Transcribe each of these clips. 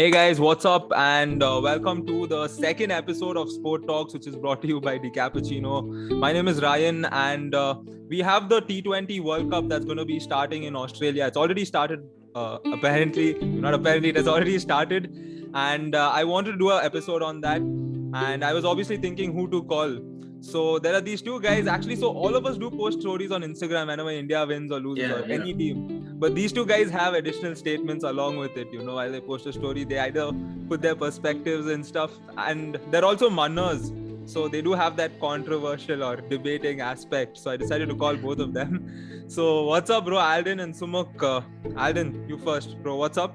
Hey guys, what's up? And uh, welcome to the second episode of Sport Talks, which is brought to you by DiCappuccino. My name is Ryan, and uh, we have the T20 World Cup that's going to be starting in Australia. It's already started, uh, apparently. Not apparently, it has already started. And uh, I wanted to do an episode on that. And I was obviously thinking who to call. So there are these two guys actually. So all of us do post stories on Instagram whenever India wins or loses Yeah, or yeah. any team. But these two guys have additional statements along with it. You know, while they post a story, they either put their perspectives and stuff, and they're also manners. So they do have that controversial or debating aspect. So I decided to call both of them. So what's up, bro? Alden and Sumuk. Uh, Alden, you first, bro. What's up?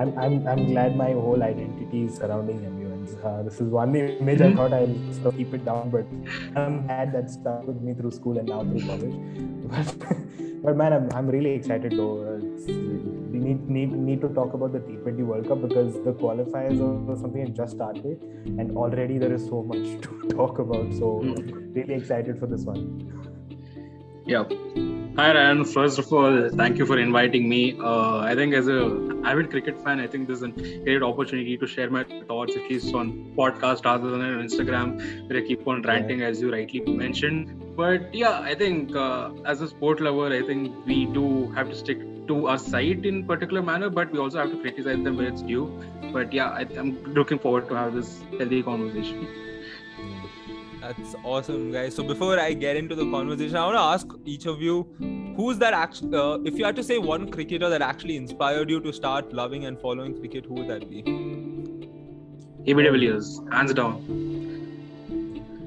I'm, I'm, I'm glad my whole identity is surrounding MUNs. Uh, this is one image I thought I'll sort of keep it down, but I'm glad that stuck with me through school and now through college. But, but man, I'm, I'm really excited though. Uh, it's, we need, need need to talk about the T20 World Cup because the qualifiers or something have just started, and already there is so much to talk about. So really excited for this one. Yeah. Hi Ryan. First of all, thank you for inviting me. Uh, I think as a avid cricket fan, I think this is a great opportunity to share my thoughts, at least on podcast rather than on Instagram, where I keep on ranting, as you rightly mentioned. But yeah, I think uh, as a sport lover, I think we do have to stick to our side in particular manner, but we also have to criticize them where it's due. But yeah, I, I'm looking forward to have this healthy conversation. That's awesome, guys. So before I get into the conversation, I want to ask each of you, who's that actually? Uh, if you had to say one cricketer that actually inspired you to start loving and following cricket, who would that be? AB de Villiers, hands down.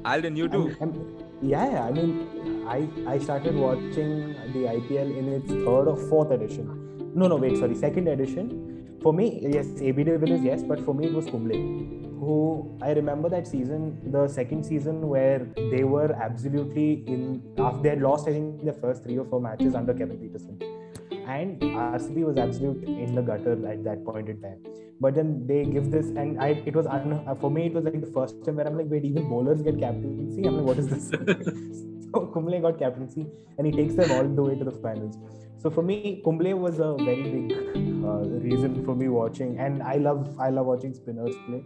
Alden, you too. I'm- I'm- yeah, yeah, I mean, I I started watching the IPL in its third or fourth edition. No, no, wait, sorry, second edition. For me, yes, AB de Villiers, yes, but for me it was Kumble, who I remember that season, the second season where they were absolutely in. After they had lost, I think the first three or four matches under Kevin Pietersen, and RCB was absolute in the gutter at that point in time. But then they give this, and I it was un, for me it was like the first time where I'm like, wait, even bowlers get captaincy. I'm like, what is this? so Kumble got captaincy, and he takes them all the way to the finals. So for me, Kumble was a very big uh, reason for me watching, and I love I love watching spinners play.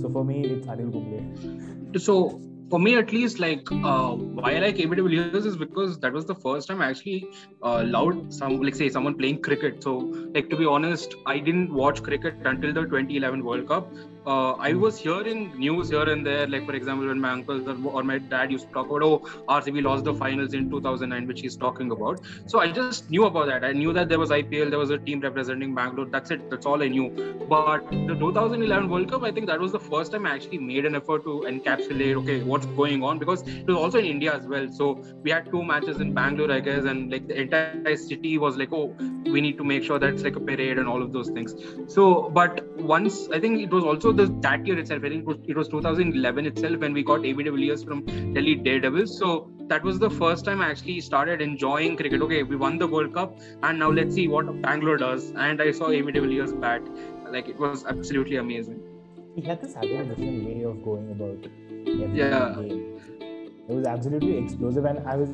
So for me, it's Anil Kumble. so for me at least like uh, why i like AB de Villiers is because that was the first time i actually uh, some like say someone playing cricket so like to be honest i didn't watch cricket until the 2011 world cup uh, i was hearing news here and there. Like for example when my uncle or- my dad used to talk about oh rcb lost the finals in 2009 which he's talking about. So i just knew about that. I knew that there was ipl there was a team representing bangalore. That's it. That's all i knew. But the 2011 World Cup, I think that was the first time I actually made an effort to encapsulate, okay, what's going on because it was also in India as well. So we had two matches in Bangalore, I guess, and like the entire city was like, oh, we need to make sure that's like a parade and all of those things. So, but once I think it was also the that year itself. I think it was, it was 2011 itself when we got AB de Villiers from Delhi Daredevils. So that was the first time I actually started enjoying cricket. Okay, we won the World Cup, and now let's see what Bangalore does. And I saw AB de Villiers bat like it was absolutely amazing He had this other different way of going about every Yeah. game. It was absolutely explosive, and I was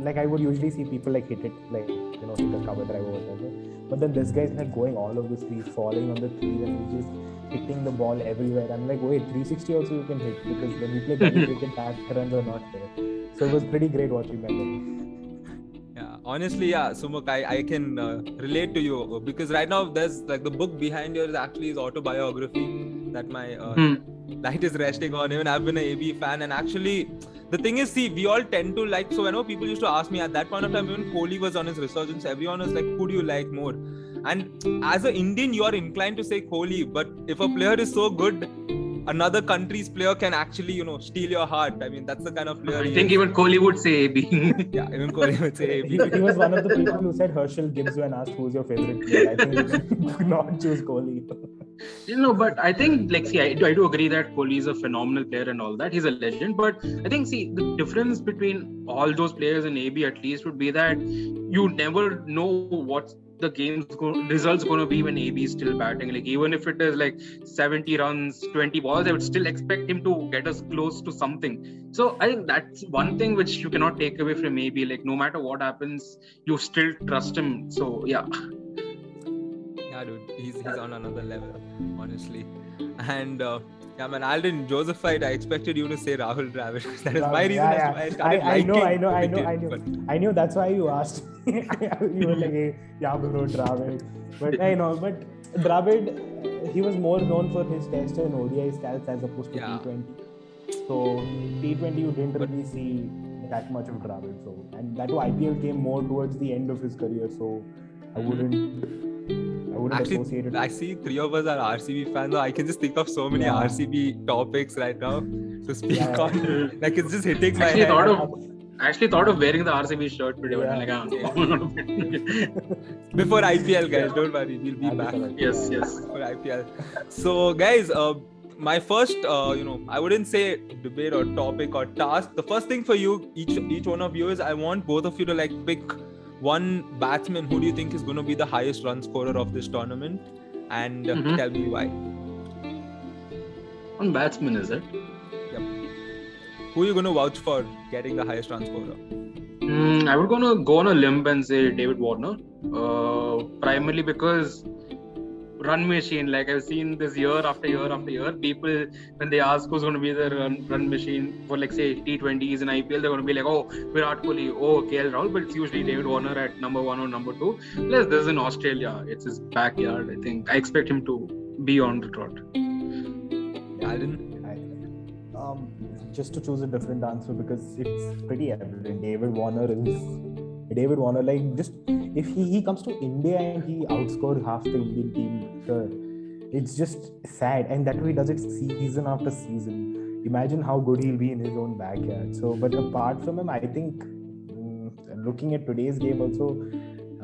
like, I would usually see people like hit it, like you know, hit a cover drive or whatever. But then this guy's like going all over the street, falling on the trees, and just hitting the ball everywhere. I'm like, wait, 360 also you can hit because when we play gully cricket, back runs are not there. So it was pretty great watching that. game. Yeah, honestly, yeah, Sumuk, I, I can uh, relate to you uh, because right now there's like the book behind yours actually is autobiography that my uh, Hmm. light is resting on. Even I've been a AB fan, and actually, the thing is, see, we all tend to like. So whenever people used to ask me at that point of time, even Kohli was on his resurgence, everyone was like, "Who do you like more?" And as an Indian, you are inclined to say Kohli, but if a player is so good, another country's player can actually, you know, steal your heart. I mean, that's the kind of player. I think is. even Kohli would say AB. yeah, even Kohli would say He, AB. he was one of the people who said Herschel gives you and asked who's your favorite player. I think you not choose Kohli. you know, but I think like see, I do, I do agree that Kohli is a phenomenal player and all that. He's a legend. But I think see the difference between all those players in AB at least would be that you never know what's the game's go- results going to be when AB is still batting. Like even if it is like 70 runs, 20 balls, I would still expect him to get us close to something. So I think that's one thing which you cannot take away from AB. Like no matter what happens, you still trust him. So yeah. Yeah, dude, he's he's on another level, honestly. And uh, yeah, man, joseph fight I expected you to say Rahul Dravid. that is my reason Yeah, as to yeah. why I started I, I know, I know, I know, I but- I knew that's why you asked. you were like, hey, yeah, bro, Dravid. But I know, but Dravid, he was more known for his test and ODI stats as opposed to Yeah. T20. So T20, you didn't But- really see that much of Dravid. So and that too, IPL came more towards the end of his career. So I Mhm. wouldn't, I wouldn't associate Actually, it. I see three of us are RCB fans. So I can just think of so many Yeah. RCB topics right now to speak Yeah. on. Like it's just hitting my Actually, head. thought of I actually thought of wearing the RCB shirt today, but I'm like, Yeah. ah, Before IPL, guys, don't worry, we'll be I'll back. correct. yes, yes. for IPL. So, guys, uh, my first, uh, you know, I wouldn't say debate or topic or task. The first thing for you, each each one of you, is I want both of you to like pick one batsman who do you think is going to be the highest run scorer of this tournament, and uh, Mhm. tell me why. One batsman, is it? Yep. Who are you going to vouch for getting the highest run scorer? Mm, I would gonna go on a limb and say David Warner, uh, primarily because run machine. Like I've seen this year after year after year, people when they ask who's going to be the run, run machine for like say T20s and IPL, they're going to be like, oh Virat Kohli, oh KL Rahul, but it's usually David Warner at number one or number two. Plus, this is in Australia; it's his backyard. I think I expect him to be on the trot. Alan? Um, just to choose a different answer because it's pretty evident. David Warner is David Warner. Like just if he, he comes to India and he outscored half the Indian team it's just sad. And that way he does it season after season. Imagine how good he'll be in his own backyard. So, but apart from him, I think mm, looking at today's game also.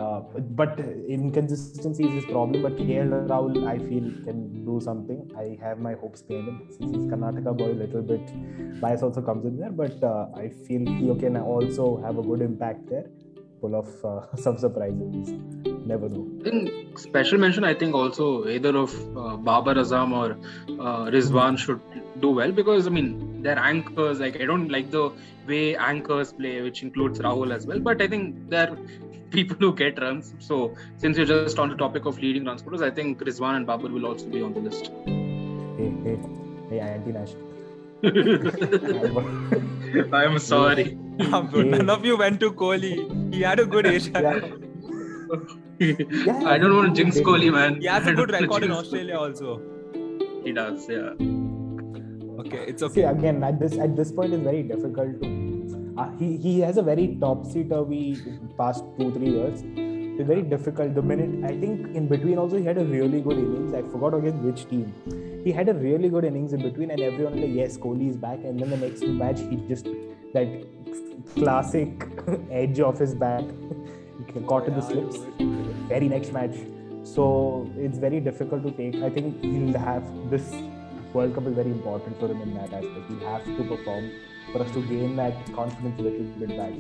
Uh, but inconsistency is his problem. But KL Rahul, I feel, can do something. I have my hopes behind him since he's Karnataka boy. A little bit bias also comes in there, but uh, I feel he can also have a good impact there. Full of uh, some surprises. Never know. I think special mention. I think also either of uh, Babar Azam or uh, Rizwan should do well because I mean they're anchors. Like I don't like the way anchors play, which includes Rahul as well. But I think they're people who get runs. So since you're just on the topic of leading run scorers, I think Rizwan and Babar will also be on the list. Hey, hey, hey, anti-national. I am sorry. None of you went to Kohli. He had a good Asia. Yeah. I don't want to jinx Kohli, man. He has a good record in Australia also. He does, yeah. Okay, it's See okay. again at this at this point it's very difficult to. Uh, he he has a very topsy turvy past two three years. It's very difficult. The minute I think in between also he had a really good innings. I forgot against which team. He had a really good innings in between, and everyone like yes, Kohli is back. And then the next match he just that classic edge of his bat caught in the slips. Very next match. So it's very difficult to take. I think he'll have this World Cup is very important for him in that aspect. He'll have to perform for us to gain that confidence a little bit back.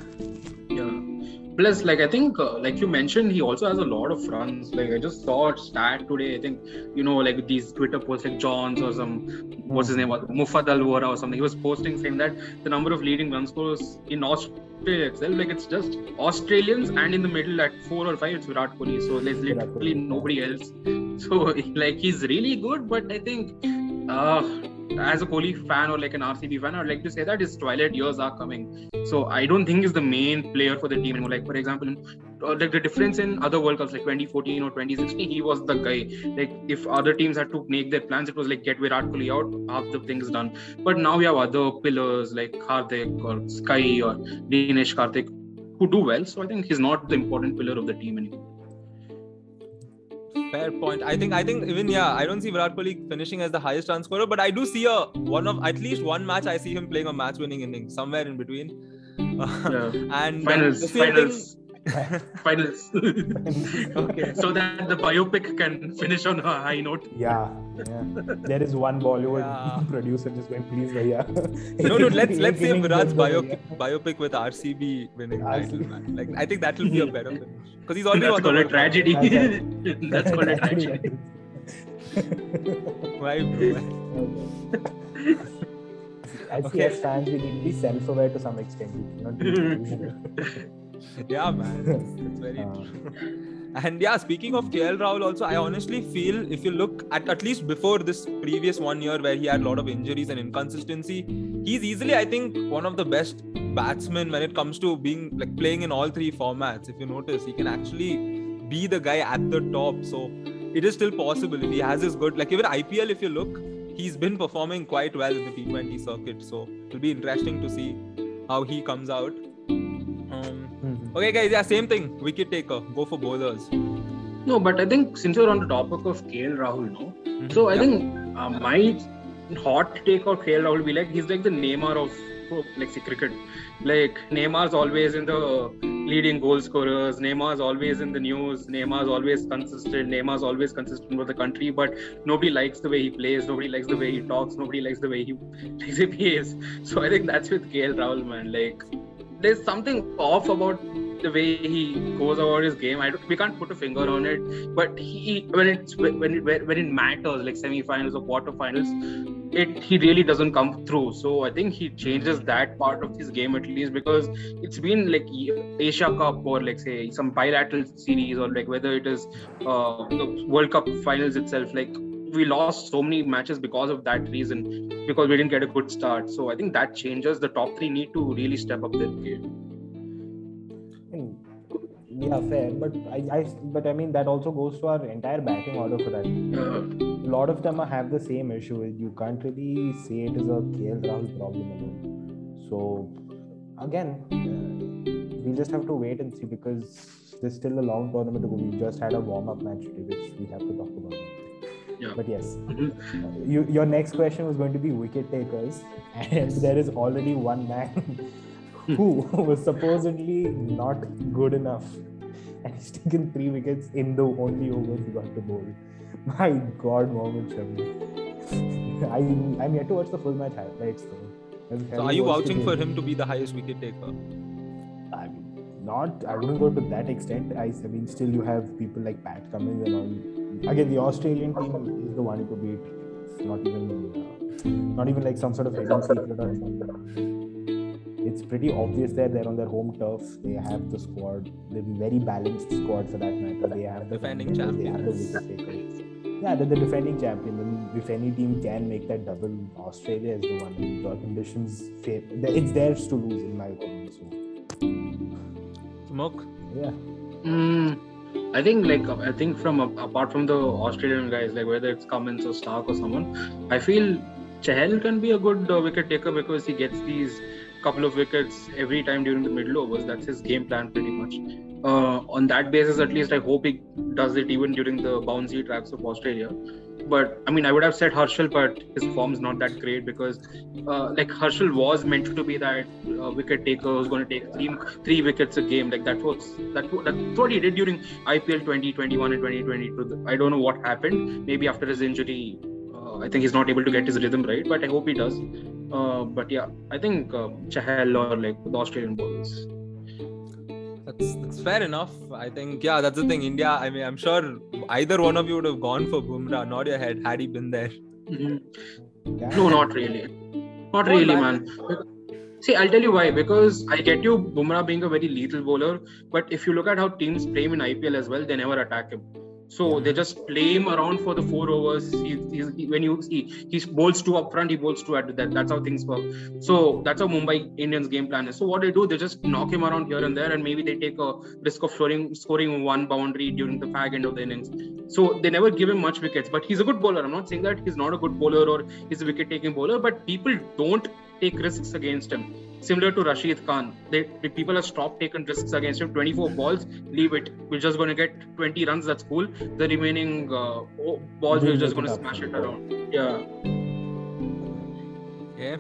Yeah. Plus, like I think, uh, like you mentioned, he also has a lot of runs. Like I just saw a stat today. I think you know, like these Twitter posts, like Johns or some, what's his name, Mufaddal Vohra or something. He was posting saying that the number of leading run scorers in Australia itself, like it's just Australians, and in the middle at four or five, it's Virat Kohli. So there's literally nobody else. So like he's really good, but I think. Uh, as a Kohli fan or like an RCB fan, I'd like to say that his twilight years are coming. So I don't think he's the main player for the team anymore. Like for example, uh, like the difference in other World Cups like 2014 or 2016, he was the guy. Like if other teams had to make their plans, it was like get Virat Kohli out, half the things done. But now we have other pillars like Hardik or Sky or Dinesh Karthik who do well. So I think he's not the important pillar of the team anymore. Fair point. I think I think even yeah, I don't see Virat Kohli finishing as the highest run scorer, but I do see a one of at least one match I see him playing a match-winning inning somewhere in between. Yeah. and Finals, the same finals, finals. Okay. so that the biopic can finish on a high note. Yeah, yeah. There is one Bollywood Yeah. producer just going, please, yeah. no, no. Let's let's say Innings Virat's biopic, biopic with RCB winning title, man. Like I think that will be a better finish because he's already That's won the called a tragedy. That's That's called a tragedy. Why, bro? As Okay. CS fans, we need to be self-aware to some extent. We cannot be delusional. yeah, man. It's, very Uh, true. And yeah, speaking of KL Rahul, also, I honestly feel if you look at at least before this previous one year where he had a lot of injuries and inconsistency, he's easily, I think, one of the best batsmen when it comes to being like playing in all three formats. If you notice, he can actually be the guy at the top. So it is still possible if he has his good, like even IPL, if you look, he's been performing quite well in the T20 circuit. So it'll be interesting to see how he comes out. Okay, guys, yeah, same thing. Wicket taker, go for bowlers. No, but I think since we're on the topic of KL Rahul, no. Mm-hmm. So I yeah. think uh, my hot take of KL Rahul will be like he's like the Neymar of like say cricket. Like Neymar's always in the leading goal scorers. Neymar's always in the news. Neymar's always consistent. Neymar's always consistent with the country, but nobody likes the way he plays. Nobody likes the way he talks. Nobody likes the way he plays. He plays. So I think that's with KL Rahul, man. Like there's something off about the way he goes about his game. I don't, we can't put a finger on it, but he when it's when it when it matters like semi-finals or quarter-finals, it he really doesn't come through. So I think he changes that part of his game at least because it's been like Asia Cup or like say some bilateral series or like whether it is uh, the World Cup finals itself like we lost so many matches because of that reason because we didn't get a good start so i think that changes the top three need to really step up their game yeah fair but I, I but i mean that also goes to our entire batting order for that. A lot of them have the same issue. You can't really say it is a KL Rahul problem alone so again uh, we'll just have to wait and see because there's still a long tournament to go. We just had a warm-up match today which we have to talk about. Yeah. But yes, mm-hmm. you, your next question was going to be wicket takers, and there is already one man who was supposedly not good enough, and he's taken three wickets in the only over he got to bowl. My God, Mohammad Shami. I I'm yet to watch the full match highlights though. So are you vouching for him to be the highest wicket taker? I mean, not. I wouldn't go to that extent. I, I mean, still you have people like Pat Cummins and all again the Australian team is the one to beat. It's not even uh, not even like some sort of hidden secret or something. It's pretty obvious that they're on their home turf. They have the squad. They're very balanced squad for that matter. They have the defending champions. They have the. Yeah, they're the defending champion. And if any team can make that double, Australia is the one. The conditions, it's theirs to lose, in my opinion. So, smoke. Yeah. Mm. I think like I think from apart from the Australian guys, like whether it's Cummins or Starc or someone, I feel Chahal can be a good uh, wicket taker because he gets these couple of wickets every time during the middle overs. That's his game plan pretty much. Uh, on that basis, at least I hope he does it even during the bouncy tracks of Australia but I mean, I would have said Harshal, but his form's not that great because, uh, like, Harshal was meant to be that uh, wicket taker who's going to take three three wickets a game. Like that was that that's what he did during IPL 2021 and 2022. I don't know what happened. Maybe after his injury, I think he's not able to get his rhythm right. But I hope he does. Uh, but yeah, I think uh, Chahal or like the Australian bowlers that's that's fair enough. I think yeah, that's the thing. India. I mean, I'm sure either one of you would have gone for Bumrah. not your head had he been there. Mm-hmm. No, not really. Not oh, really, man. See, I'll tell you why. Because I get you, Bumrah being a very lethal bowler, but if you look at how teams play him in IPL as well, they never attack him. So they just play him around for the four overs. He, he, when you see he bowls two up front, he bowls two at that. That's how things work. So that's how Mumbai Indians game plan is. So what they do, they just knock him around here and there, and maybe they take a risk of scoring scoring one boundary during the fag end of the innings. So they never give him much wickets. But he's a good bowler. I'm not saying that he's not a good bowler or he's a wicket taking bowler, but people don't take risks against him similar to Rashid Khan. They, the people have stopped taking risks against him. 24 balls, leave it. We're just going to get 20 runs. That's cool. The remaining uh, balls, we're just going to smash it around. Yeah. Okay.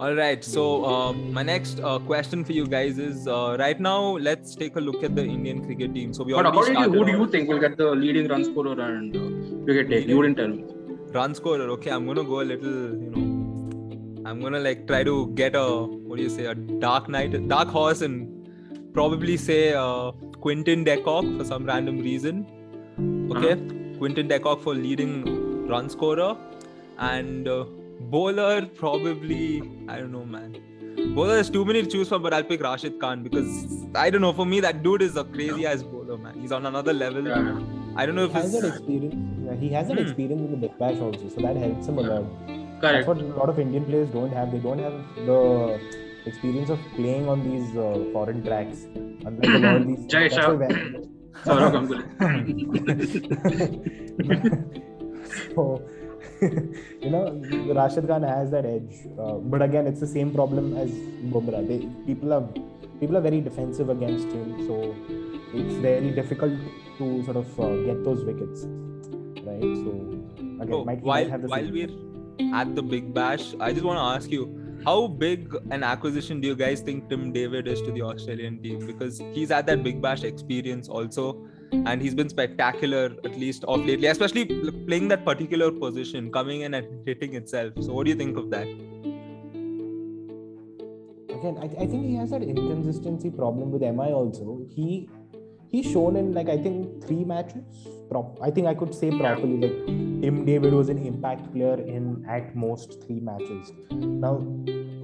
All right. So uh, my next uh, question for you guys is: uh, right now, let's take a look at the Indian cricket team. So we but according to who do you think will get the leading run scorer and uh, wicket take? You wouldn't tell me. Run scorer. Okay, I'm gonna go a little, you know, I'm gonna like try to get a what do you say a dark knight, dark horse, and probably say uh, Quinton de Kock for some random reason. Okay, uh-huh. Quinton de Kock for leading run scorer, and uh, bowler probably I don't know, man. Bowler there's too many to choose from, but I'll pick Rashid Khan because I don't know. For me, that dude is a crazy ass bowler, man. He's on another level. Yeah. I don't know if He has it's that experience. yeah, He has that Hmm. experience in the Big Bash also, so that helps him a Yeah. Lot. That's what a lot of Indian players don't have. They don't have the experience of playing on these uh, foreign tracks. Unlike a lot of these. Jai that's Shah. why Sourav Ganguly. so, you know, Rashid Khan has that edge. Uh, but again, it's the same problem as Bumrah. They, people are people are very defensive against him, so it's very difficult to sort of uh, get those wickets, right? So again, Oh, might, he while might have the while same- we're at the Big Bash, I just want to ask you, how big an acquisition do you guys think Tim David is to the Australian team? Because he's had that Big Bash experience also, and he's been spectacular at least off lately, especially playing that particular position, coming in and hitting itself. So, what do you think of that? again, I, I think he has that inconsistency problem with MI also. He he's shown in like I think three matches. Prop, I think I could say properly like Tim David was an impact player in at most three matches. Now,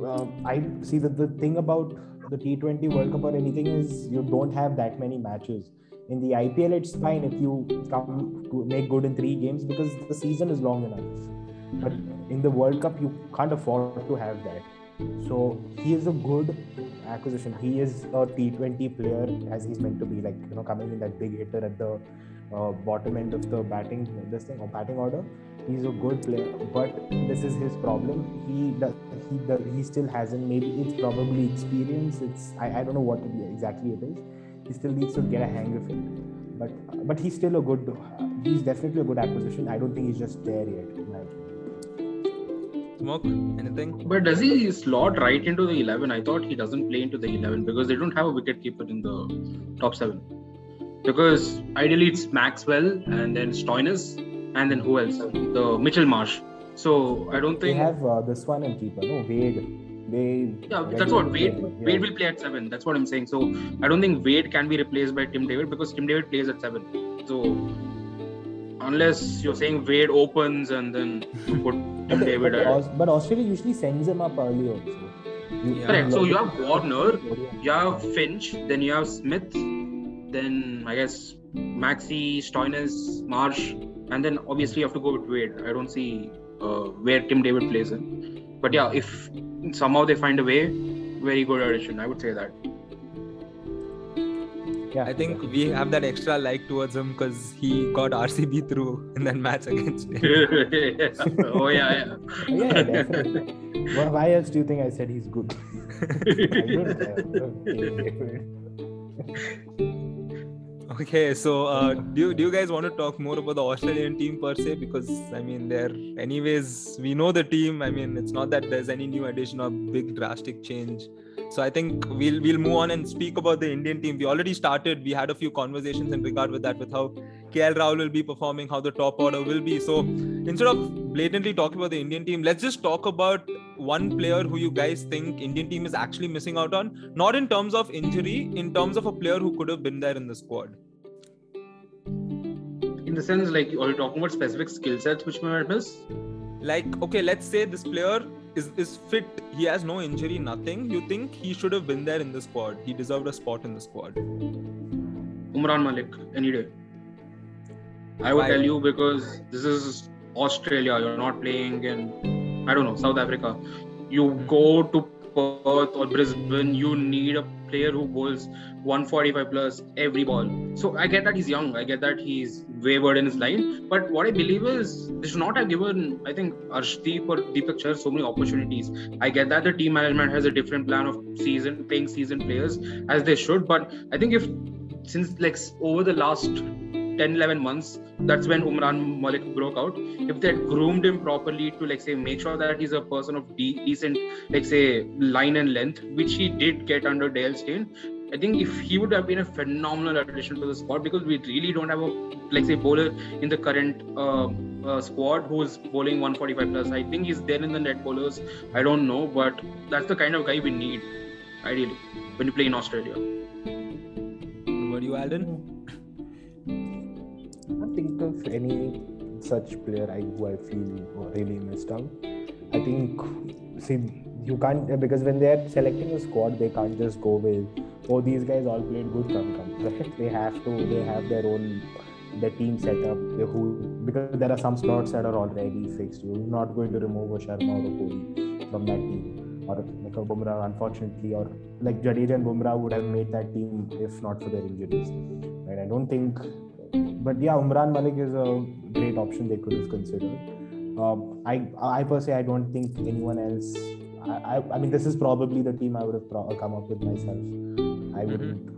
uh, I see that the thing about the T20 World Cup or anything is you don't have that many matches. In the IPL, it's fine if you come to make good in three games because the season is long enough. But in the World Cup, you can't afford to have that. So he is a good acquisition. He is a T20 player as he's meant to be, like you know, coming in that big hitter at the uh, bottom end of the batting this thing or batting order. He's a good player, but this is his problem. He does, he does, he still hasn't. Maybe it's probably experience. It's I, I don't know what exactly it is. He still needs to get a hang of it. But but he's still a good. He's definitely a good acquisition. I don't think he's just there yet. In my opinion. Smoke? Anything? But does he slot right into the 11? I thought he doesn't play into the 11 because they don't have a wicket keeper in the top seven. Because ideally it's Maxwell and then Stoinis and then who else? The Mitchell Marsh. So I don't think. They think. have uh, this one and keeper. No, Wade. They. yeah, that's what Wade. regularly play, Wade will play at seven. That's what I'm saying. So I don't think Wade can be replaced by Tim David because Tim David plays at seven. So unless you're saying Wade opens and then you put Tim But, David but, at but Australia usually sends him up early also. Yeah. Correct. So you have. Warner, you have Finch, then you have Smith, then I guess Maxi, Stoinis, Marsh, and then obviously you have to go with Wade. I don't see uh, where Tim David plays in. But yeah, if somehow they find a way, very good addition. I would say that. Yeah, I think we have that extra like towards him because he got RCB through in that match against him. oh yeah, yeah. Yeah, yeah, definitely. Why, why else do you think I said he's good? I don't care. Okay, Okay, so uh, do, you, do you guys want to talk more about the Australian team per se? Because I mean, they're anyways we know the team. I mean, it's not that there's any new addition or big drastic change. So I think we'll we'll move on and speak about the Indian team. We already started. We had a few conversations in regard with that, with how KL Rahul will be performing, how the top order will be. So instead of blatantly talking about the Indian team, let's just talk about one player who you guys think Indian team is actually missing out on. Not in terms of injury, in terms of a player who could have been there in the squad. In the sense, like, are you talking about specific skill sets which we might miss? like okay let's say this player is is fit he has no injury nothing you think he should have been there in the squad he deserved a spot in the squad Umran Malik any day. I would Why? tell you because this is Australia. You're not playing in I don't know South Africa. You go to Perth or Brisbane. You need a player who bowls 145 plus every ball. So I get that he's young. I get that he's wavered in his line. But what I believe is they should not have given I think Arshdeep or Deepak Chahar so many opportunities. I get that the team management has a different plan of season playing season players as they should. But I think if since like over the last 10 11 months that's when umran malik broke out. If they had groomed him properly to like say make sure that he's a person of de- decent like say line and length which he did get under dale steyn i think if he would have been a phenomenal addition to the squad because we really don't have a like say bowler in the current uh, uh, squad who's bowling 145 plus. I think he's there in the net bowlers. I don't know but that's the kind of guy we need ideally when you play in australia. What do you Alden? Think of any such player I, who I feel really missed out. I think, see, you can't because when they're selecting a squad, they can't just go with oh these guys all played good come come. Right? They have to they have their own the team setup who because there are some slots that are already fixed. You're not going to remove a Sharma or a Kohli from that team or like a Bumrah unfortunately or like Jadeja and Bumrah would have made that team if not for their injuries. Right I don't think but yeah Umran Malik is a great option they could have considered um, I I per se I don't think anyone else I, I, I mean this is probably the team I would have pro- come up with myself I wouldn't. Mm-hmm.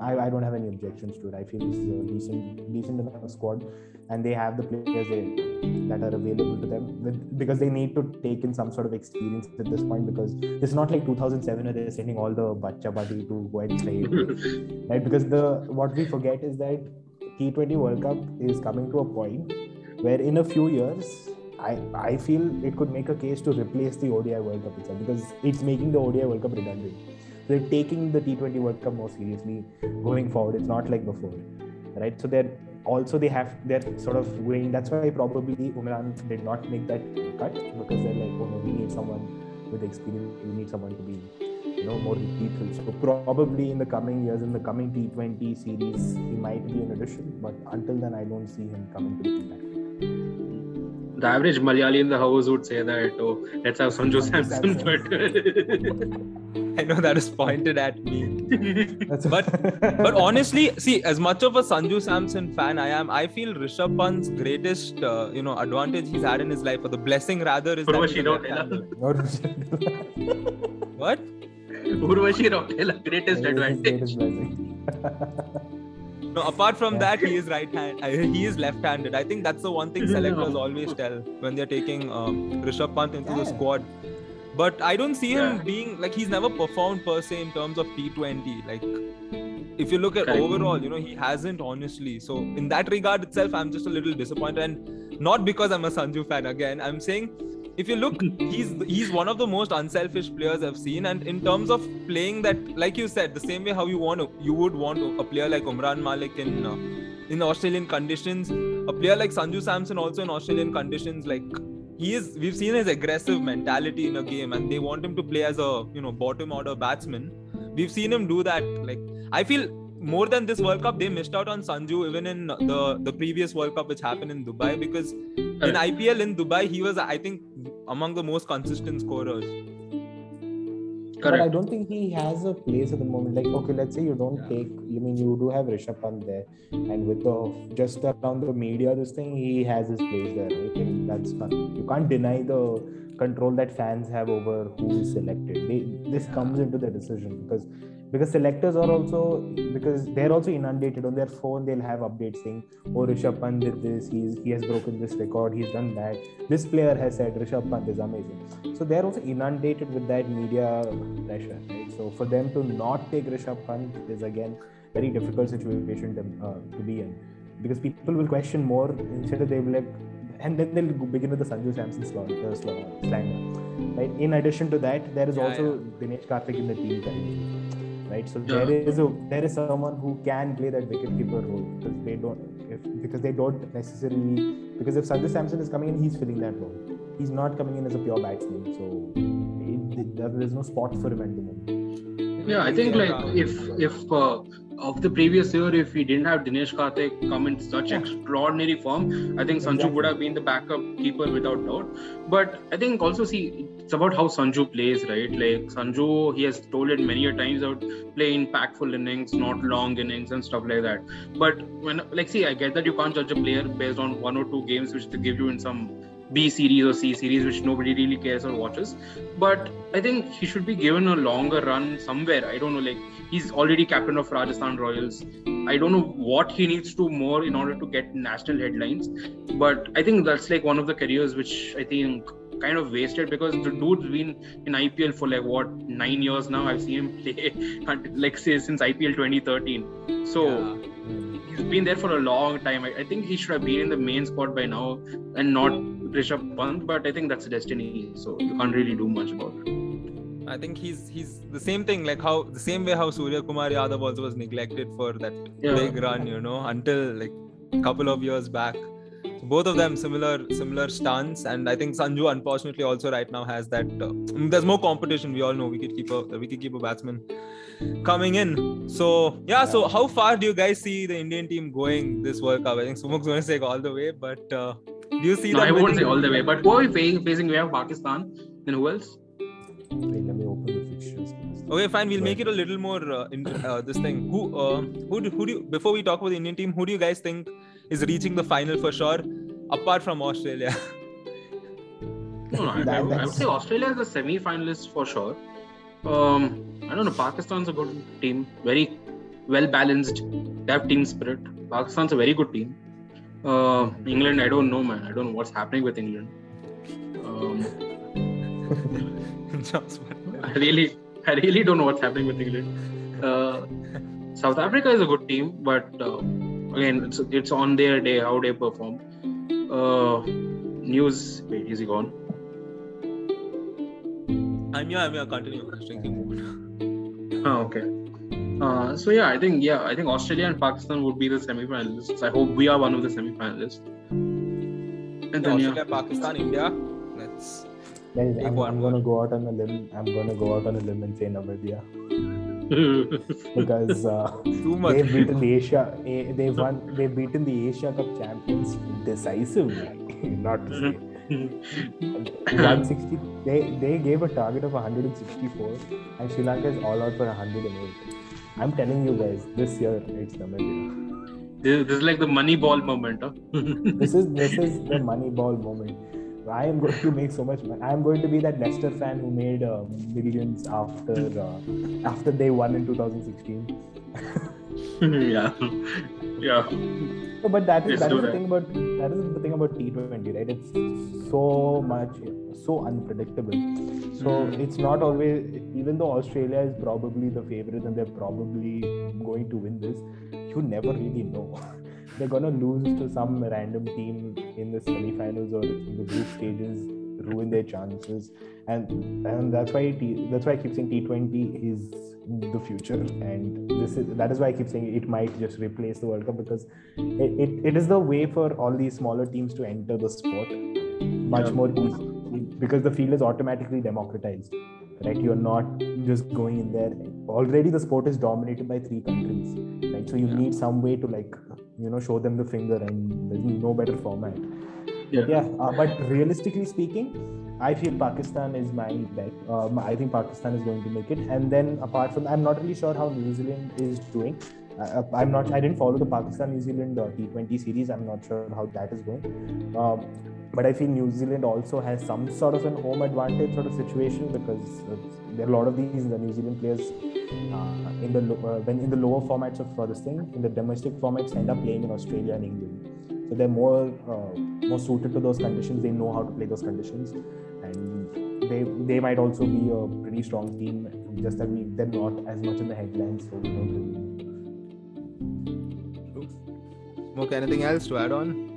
I, I don't have any objections to it. I feel this is a decent decent enough squad, and they have the players they, that are available to them with, because they need to take in some sort of experience at this point. Because it's not like 2007 where they're sending all the bacha body to go and play, right? Because the what we forget is that T20 World Cup is coming to a point where in a few years I, I feel it could make a case to replace the ODI World Cup itself because it's making the ODI World Cup redundant they're taking the T20 World Cup more seriously going forward. It's not like before, right? So they're also they have they're sort of going. That's why probably Umran did not make that cut because they're like, oh no, we need someone with experience. We need someone to be you know more lethal. So probably in the coming years, in the coming T20 series, he might be an addition. But until then, I don't see him coming to the team. The average Malayali in the house would say that, oh, let's have Sanju Samson. But I know that is pointed at me. but but honestly, see, as much of a Sanju Samson fan I am, I feel Rishabh Pant's greatest uh, you know advantage he's had in his life, or the blessing rather, is Urvashi What? Urvashi Rautela, greatest advantage. no, apart from yeah. that, he is right hand. Uh, he is left-handed. I think that's the one thing selectors always tell when they're taking um, Rishabh Pant into yeah. the squad but I don't see him yeah. being like he's never performed per se in terms of T20. Like if you look at overall, you know, he hasn't honestly. So in that regard itself, I'm just a little disappointed, and not because I'm a Sanju fan. Again, I'm saying if you look, he's he's one of the most unselfish players I've seen, and in terms of playing that, like you said, the same way how you want to, you would want a player like Umran Malik in uh, in Australian conditions, a player like Sanju Samson also in Australian conditions, like he is we've seen his aggressive mentality in a game and they want him to play as a you know bottom order batsman. We've seen him do that. Like i feel more than this world cup they missed out on sanju even in the the previous world cup which happened in dubai because in ipl in dubai he was i think among the most consistent scorers Correct. But I don't think he has a place at the moment. Like, okay, let's say you don't yeah. take. You mean you do have Rishabh Pant there, and with the just around the media, this thing, he has his place there, right? And that's fun. You can't deny the control that fans have over who is selected. They, this comes into the decision because because selectors are also because they're also inundated. On their phone they'll have updates saying oh Rishabh Pant did this. He's he has broken this record. He's done that. This player has said Rishabh Pant is amazing. So they're also inundated with that media pressure right? So for them to not take Rishabh Pant is again very difficult situation to, uh, to be in. Because people will question more. Instead of they will like and then they'll begin with the Sanju Samson slander. Right. In addition to that, there is yeah, also yeah. Dinesh Karthik in the team currently right? So yeah. there is a there is someone who can play that wicketkeeper role because they don't if because they don't necessarily because if Sanju Samson is coming in, he's filling that role. He's not coming in as a pure batsman, so it, it, there is no spot for him at the moment. Yeah, I think like if if uh, of the previous year, if we didn't have Dinesh Karthik come in such yeah. extraordinary form, I think Sanju exactly. would have been the backup keeper without doubt. But I think also see it's about how Sanju plays, right? Like Sanju, he has told it many a times out play impactful innings, not long innings and stuff like that. But when like see, I get that you can't judge a player based on one or two games which they give you in some B series or C series, which nobody really cares or watches. But I think he should be given a longer run somewhere. I don't know, like he's already captain of Rajasthan Royals. I don't know what he needs to more in order to get national headlines. But I think that's like one of the careers which I think kind of wasted because the dude's been in IPL for like what nine years now. I've seen him play like say since IPL 2013. So yeah. He's been there for a long time. I, I, think he should have been in the main squad by now and not Rishabh Pant, but I think that's destiny, so you can't really do much about it. I think he's he's the same thing, like how the same way how Surya Kumar Yadav also was neglected for that yeah. big run, you know, until like a couple of years back. Both of them similar similar stance, and I think Sanju unfortunately also right now has that. Uh, there's more competition. We all know we could keep a we could keep a batsman coming in. So yeah, so how far do you guys see the Indian team going this World Cup? I think Sumuk's going to say all the way, but uh, do you see no, that? I won't say all the way, but who are we facing? Facing we have Pakistan. Then who else? Wait, let me open the fixtures. Okay, fine. We'll make it a little more uh, in uh, this thing. Who, uh, who, do, who do you, before we talk about the Indian team, who do you guys think is reaching the final for sure, apart from Australia? No, no, I, I, I would say Australia is a semi-finalist for sure. Um, I don't know. Pakistan's a good team, very well balanced. They have team spirit. Pakistan's a very good team. Uh, England, I don't know, man. I don't know what's happening with England. Um, I really, I really don't know what's happening with England. Uh, South Africa is a good team, but uh, again, it's it's on their day how they perform. Uh, news. Wait, is he gone? I'm here. I'm here. Continue. Drinking. Oh, okay. Uh, so yeah, I think yeah, I think Australia and Pakistan would be the semi-finalists. I hope we are one of the semi-finalists. And then, Australia, yeah. Pakistan, India. Let's. Guys, I'm, I'm gonna go out on a limb. I'm gonna go out on a limb and say Namibia. Because uh, they've beaten the Asia, they've won, they've beaten the Asia Cup champions decisively. Not to say. 160 they they gave a target of 164 and sri lanka is all out for 108 i'm telling you guys this year it's namibia this, this is like the money ball moment huh? this is this is the money ball moment I am going to make so much money. I am going to be that Leicester fan who made uh, millions after uh, after they won in 2016. yeah, yeah. So, but that is that is the thing about that is the thing about T20, right? It's so much so unpredictable. So mm. it's not always even though Australia is probably the favorite and they're probably going to win this, you never really know. they're gonna lose to some random team in the semi-finals or in the group stages, ruin their chances, and and that's why T, that's why I keep saying T20 is the future. And this is that is why i keep saying it might just replace the world cup because it, it, it is the way for all these smaller teams to enter the sport much yeah. more easy because the field is automatically democratized right? You're not just going in there. Already the sport is dominated by three countries right? So you yeah. need some way to like you know show them the finger and there's no better format yeah, yeah uh, but realistically speaking I feel Pakistan is my bet. Um, I think Pakistan is going to make it. And then apart from, I'm not really sure how New Zealand is doing. Uh, I'm not. I didn't follow the Pakistan New Zealand uh, T20 series. I'm not sure how that is going. Um, but I feel New Zealand also has some sort of an home advantage sort of situation because uh, there are a lot of these the New Zealand players uh, in the uh, when in the lower formats of uh, this thing in the domestic formats end up playing in Australia and England. So they're more more suited to those conditions. They know how to play those conditions and they they might also be a pretty strong team. Just that we they're not as much in the headlines, so we don't really. Smoke, anything else to add on?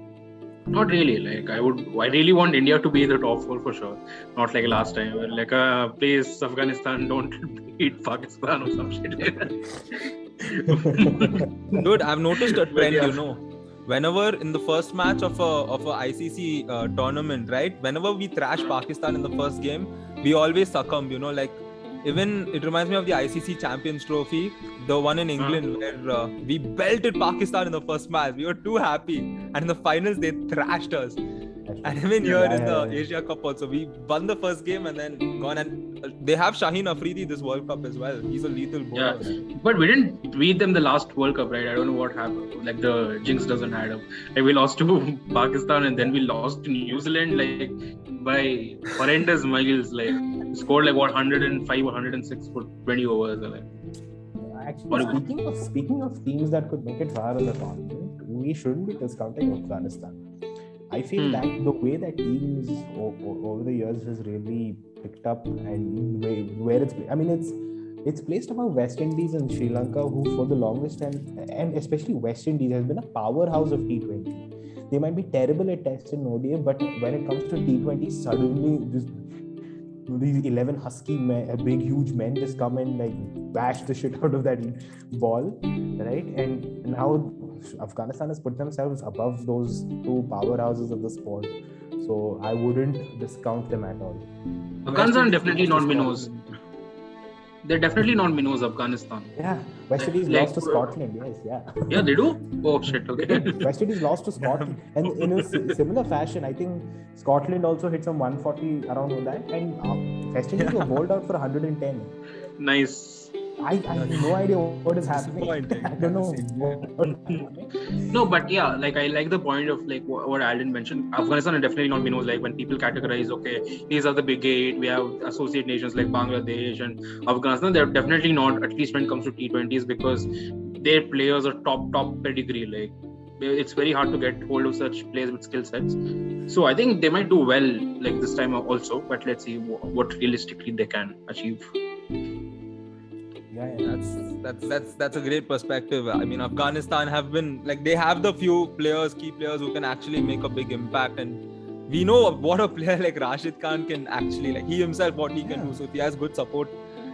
Not really. Like I would, I really want India to be the top four for sure. Not like last time, where like uh, please Afghanistan don't beat Pakistan or some shit. Dude, I've noticed a trend. You know, whenever in the first match of a of a ICC uh, tournament, right? Whenever we thrash Pakistan in the first game, we always succumb. You know, like even it reminds me of the ICC Champions Trophy, the one in England where uh, we belted Pakistan in the first match. We were too happy, and in the finals they thrashed us. And even here yeah, in the Asia Cup also, we won the first game and then gone. And they have Shaheen Afridi this World Cup as well. He's a lethal bowler. Yeah, but we didn't beat them the last World Cup, right? I don't know what happened. Like the jinx doesn't add up. Like we lost to Pakistan and then we lost to New Zealand like by horrendous miles. Like scored like what 105 106 for 20 overs. Like. Actually, speaking of speaking of teams that could make it far in the tournament, we shouldn't be discounting Afghanistan I feel hmm. that the way that teams over the years has really picked up and where it's, I mean, it's it's placed above West Indies and Sri Lanka, who for the longest time, and especially West Indies, has been a powerhouse of T20. They might be terrible at Test and ODI, but when it comes to T20, suddenly this these 11 husky men, uh, big huge men just come and like bash the shit out of that ball right? And now afghanistan has put themselves above those two powerhouses of the sport. So i wouldn't discount them at all. Afghanistan definitely not minnows they're definitely not minnows afghanistan. Yeah west indies like, lost to scotland yes yeah. Yeah they do? Oh shit okay. West indies lost to scotland. And in a similar fashion i think scotland also hit some 140 around that. And uh, west indies were bowled out for 110 nice I, I have no idea what is happening. I don't know. no, but yeah, like I like the point of like what, what Alden mentioned. Afghanistan are definitely not knows like when people categorize, okay, these are the big eight. We have associate nations like Bangladesh and Afghanistan. They're definitely not, at least when it comes to T20s, because their players are top top pedigree. Like it's very hard to get hold of such players with skill sets. So I think they might do well like this time also. But let's see what realistically they can achieve yeah, yeah. That's that's that's that's a great perspective. I mean, Afghanistan have been like they have the few players, key players who can actually make a big impact, and we know what a player like Rashid Khan can actually like he himself what he can do. So if he has good support,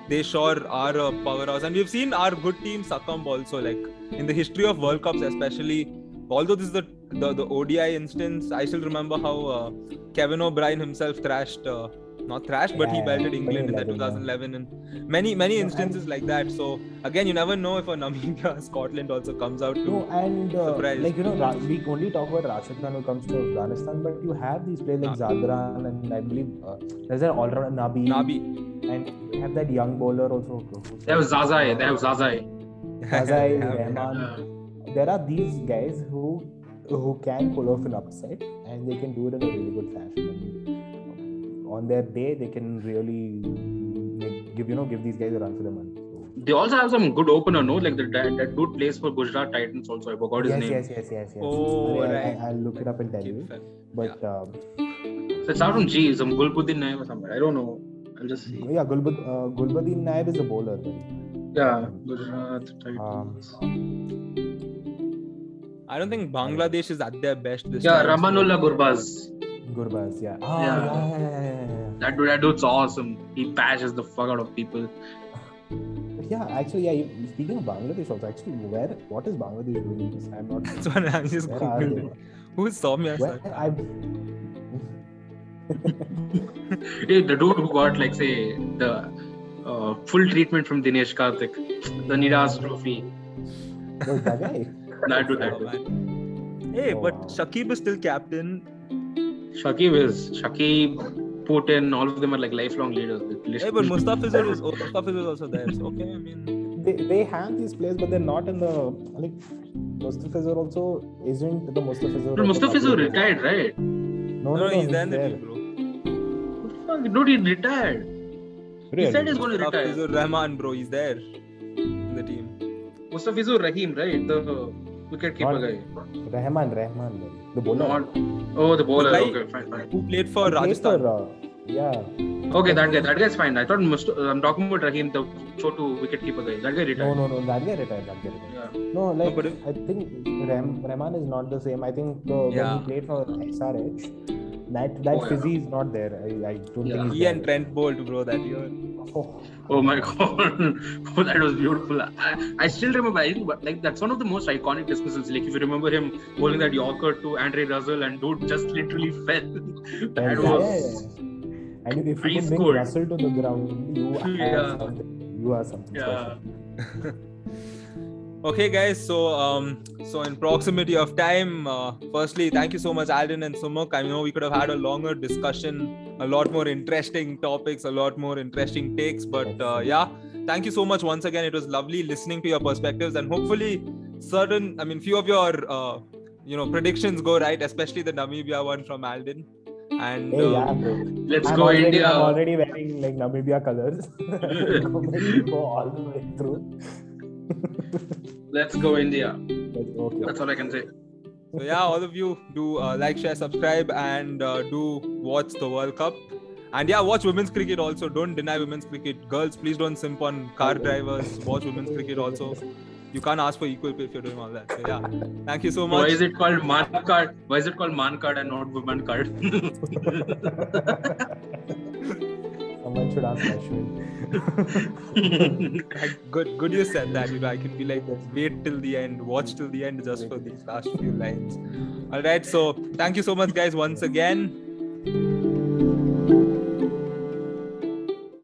they sure are a powerhouse. And we've seen our good team succumb also, like in the history of World Cups, especially. Although this is the the, the ODI instance, I still remember how uh, Kevin O'Brien himself thrashed. Uh, not thrashed, but he belted England in that 2011 and many many instances like that. So again, you never know if a Namibia, Scotland also comes out to no, and uh, surprise. like you know, we only talk about Rashid Khan who comes to Afghanistan, but you have these players like Zadran and I believe uh, there's an all-round Nabi. Nabi. And you have that young bowler also. They was Zazai. They have Zazai. Zazai, Rahman. There are these guys who who can pull off an upset and they can do it in a really good fashion on their day they can really give you know give these guys a run for the money. So, they also have some good opener, no? Like the, that, that dude plays for Gujarat Titans also. I forgot his yes, name. Yes, yes, yes, yes. Oh, I, right. I, will look it up and tell you. But yeah. um, so it's out from G, some Gulbuddin Naib or somewhere. I don't know. I'll just see. Yeah, Gulbud, uh, Gulbuddin Naib is a bowler. Yeah, Gujarat Titans. Um, I don't think Bangladesh is at their best this yeah, time. Yeah, Rahmanullah Gurbaz. Gurbaz, yeah. Oh, yeah. Yeah, yeah, yeah, yeah. That dude, that dude's awesome. He bashes the fuck out of people. Yeah, actually, yeah. Speaking of Bangladesh, also, actually, where what is Bangladesh doing this? I'm not. That's what I'm just googling. Who is Soumya? Where I. hey, the dude who got like say the uh, full treatment from Dinesh Karthik, the Nidahas Trophy. Oh, that guy. That dude, that Oh, hey, Oh, but wow. Shakib is still captain. Shakib is Shakib, Putin, all of them are like lifelong leaders. Hey, but Mustafizur is oh, Mustafizur is also there. So okay, I mean, They, they have these players, but they're not in the like. Mustafizur also isn't the Mustafizur. But Mustafizur retired, right? No, no, no, no, he's there in the team, bro. Fuck, Dude, he retired. He Really? said he's going to retire. Mustafizur Rahman, bro, he's there in the team. Mustafizur Rahim, right? The wicket keeper Not- guy. Rahman, Rahman, the bowler. Not. Oh, the bowler. guy- Okay, fine, fine. Who played for He plays Rajasthan? for, uh, yeah. Okay, that guy. That guy's fine. I thought Must- I'm talking about Rahim, the Chotu wicket keeper guy. That guy No, retired. no, no. That guy retired. That guy retired. Yeah. No, like but if- I think Ram, Rahman is not the same. I think the, when Yeah. he played for SRH, that that Oh, yeah. fizzy is not there. I, I don't Yeah. think He he's and Trent Boult, bro, that year. Oh, Oh my god, oh, that was beautiful. I, I still remember. I think, but, like that's one of the most iconic dismissals. Like if you remember him holding that Yorker to Andre Russell, and dude just literally fell. that yeah, was. yeah, yeah. And if you can bring cold. Russell to the ground, you are Yeah. something. You are something Yeah. special. Okay, guys. So, um, so in proximity of time, uh, firstly, thank you so much, Alden and Sumuk. I know we could have had a longer discussion, a lot more interesting topics, a lot more interesting takes. But uh, yeah, thank you so much once again. It was lovely listening to your perspectives, and hopefully, certain, I mean, few of your, uh, you know, predictions go right, especially the Namibia one from Alden. And Hey, uh, yeah, bro. Let's I'm go already, India. I'm already wearing like Namibia colors. go all the way through. Let's go India. Okay. That's all I can say. So yeah, all of you do uh, like, share, subscribe, and uh, do watch the World Cup. And yeah, watch women's cricket also. Don't deny women's cricket. Girls, please don't simp on car drivers. Watch women's cricket also. You can't ask for equal pay if you're doing all that. So yeah, thank you so much. Why is it called man card? Why is it called man card and not woman card? Someone should ask Ashwin. good, good. You said that. You know, I can be like, wait till the end, watch till the end, just for these last few lines. All right. So, thank you so much, guys, once again.